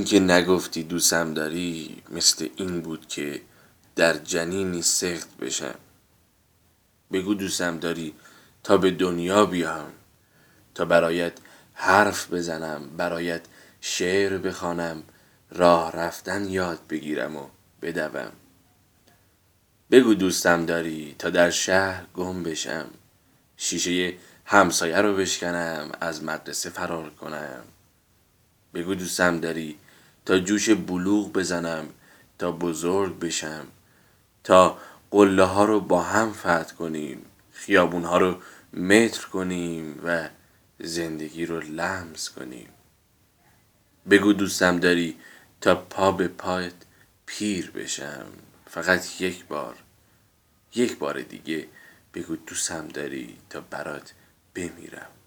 اینکه نگفتی دوستم داری مثل این بود که در جنینی سخت بشم. بگو دوستم داری تا به دنیا بیام تا برایت حرف بزنم برایت شعر بخوانم راه رفتن یاد بگیرم و بدوم. بگو دوستم داری تا در شهر گم بشم شیشه همسایه رو بشکنم از مدرسه فرار کنم. بگو دوستم داری تا جوش بلوغ بزنم تا بزرگ بشم. تا قله ها رو با هم فتح کنیم خیابون ها رو متر کنیم و زندگی رو لمس کنیم. بگو دوستم داری تا پا به پایت پیر بشم. فقط یک بار یک بار دیگه بگو دوستم داری تا برات بمیرم.